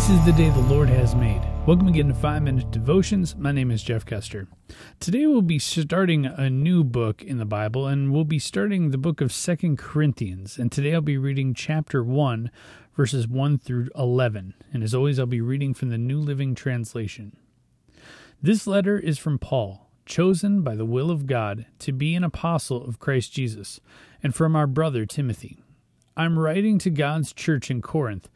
This is the day the Lord has made. Welcome again to 5 Minute Devotions. My name is Jeff Kester. Today we'll be starting a new book in the Bible, and we'll be starting the book of Second Corinthians. And today I'll be reading chapter 1, verses 1 through 11. And as always, I'll be reading from the New Living Translation. This letter is from Paul, chosen by the will of God to be an apostle of Christ Jesus, and from our brother Timothy. I'm writing to God's church in Corinth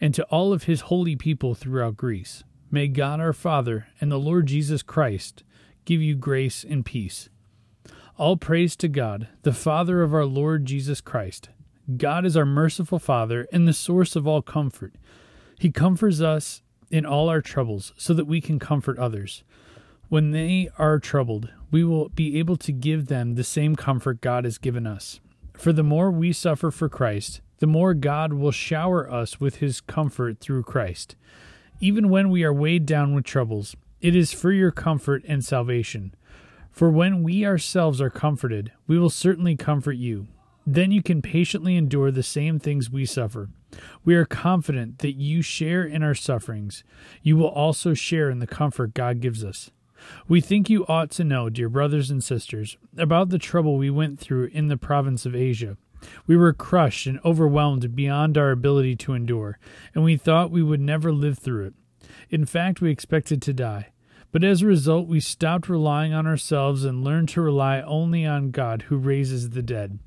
and to all of his holy people throughout Greece. May God our Father and the Lord Jesus Christ give you grace and peace. All praise to God, the Father of our Lord Jesus Christ. God is our merciful Father and the source of all comfort. He comforts us in all our troubles so that we can comfort others. When they are troubled, we will be able to give them the same comfort God has given us. For the more we suffer for Christ, the more God will shower us with his comfort through Christ. Even when we are weighed down with troubles, it is for your comfort and salvation. For when we ourselves are comforted, we will certainly comfort you. Then you can patiently endure the same things we suffer. We are confident that you share in our sufferings. You will also share in the comfort God gives us. We think you ought to know, dear brothers and sisters, about the trouble we went through in the province of Asia. We were crushed and overwhelmed beyond our ability to endure, and we thought we would never live through it. In fact, we expected to die. But as a result, we stopped relying on ourselves and learned to rely only on God who raises the dead.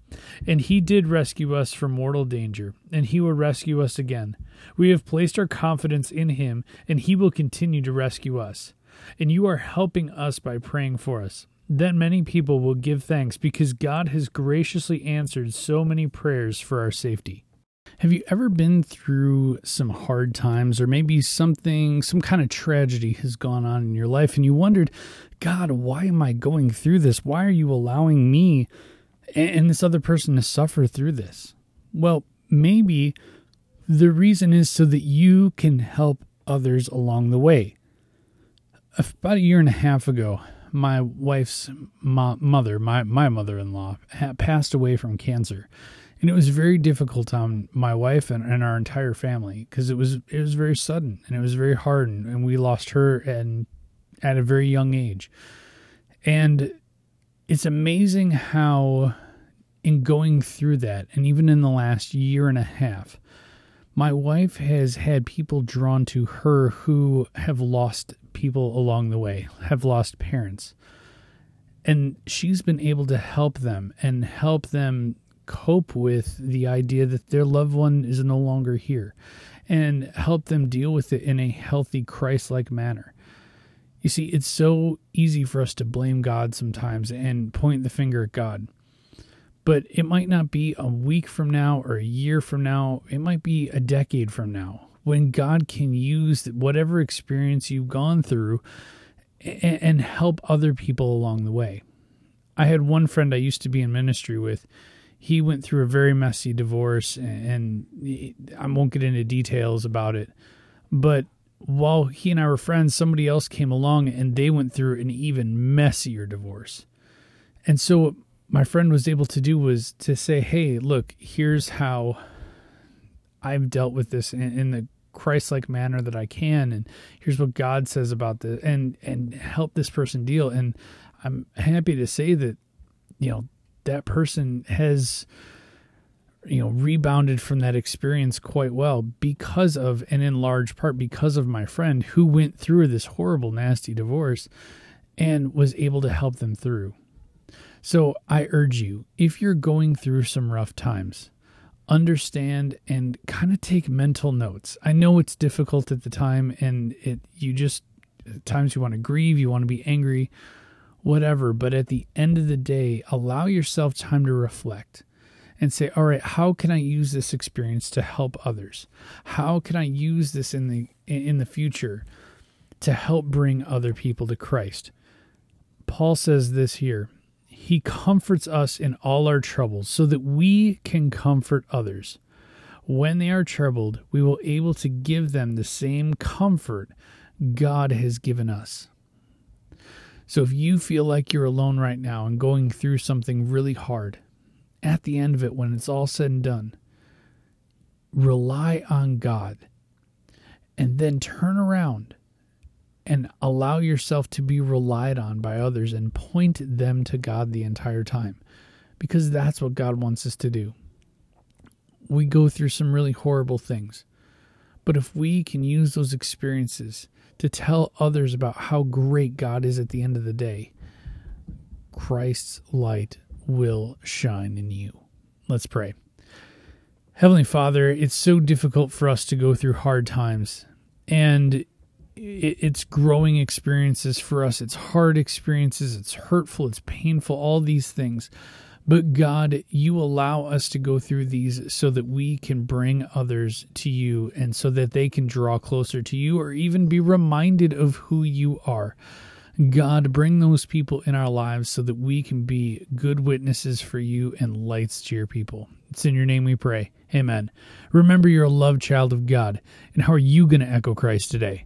And He did rescue us from mortal danger, and He will rescue us again. We have placed our confidence in Him, and He will continue to rescue us. And you are helping us by praying for us. Then many people will give thanks because God has graciously answered so many prayers for our safety. Have you ever been through some hard times or maybe something, some kind of tragedy has gone on in your life and you wondered, God, why am I going through this? Why are you allowing me and this other person to suffer through this? Well, maybe the reason is so that you can help others along the way. About a year and a half ago, my wife's mo- mother, my, my mother in law, passed away from cancer. And it was very difficult on my wife and, and our entire family because it was it was very sudden and it was very hard and, and we lost her and at a very young age. And it's amazing how in going through that and even in the last year and a half, my wife has had people drawn to her who have lost people along the way, have lost parents. And she's been able to help them and help them cope with the idea that their loved one is no longer here and help them deal with it in a healthy, Christ like manner. You see, it's so easy for us to blame God sometimes and point the finger at God. But it might not be a week from now or a year from now, it might be a decade from now when God can use whatever experience you've gone through and, help other people along the way. I had one friend I used to be in ministry with. He went through a very messy divorce, and I won't get into details about it. But while he and I were friends, somebody else came along and they went through an even messier divorce. And so, my friend was able to do was to say, Hey, look, here's how I've dealt with this in, in the Christ-like manner that I can, and here's what God says about this, and and help this person deal. And I'm happy to say that you know that person has you know rebounded from that experience quite well because of and in large part because of my friend who went through this horrible nasty divorce and was able to help them through so i urge you if you're going through some rough times understand and kind of take mental notes. I know it's difficult at the time and it you just times you want to grieve, you want to be angry, whatever, but at the end of the day, allow yourself time to reflect and say, "All right, how can I use this experience to help others? How can I use this in the in the future to help bring other people to Christ?" Paul says this here he comforts us in all our troubles so that we can comfort others. When they are troubled, we will be able to give them the same comfort God has given us. So if you feel like you're alone right now and going through something really hard, at the end of it, when it's all said and done, rely on God and then turn around and allow yourself to be relied on by others and point them to God the entire time because that's what God wants us to do. We go through some really horrible things. But if we can use those experiences to tell others about how great God is at the end of the day, Christ's light will shine in you. Let's pray. Heavenly Father, it's so difficult for us to go through hard times. And it's growing experiences for us. It's hard experiences. It's hurtful. It's painful. All these things. But God, you allow us to go through these so that we can bring others to you and so that they can draw closer to you or even be reminded of who you are. God, bring those people in our lives so that we can be good witnesses for you and lights to your people. It's in your name we pray. Amen. Remember, you're a loved child of God. And how are you going to echo Christ today?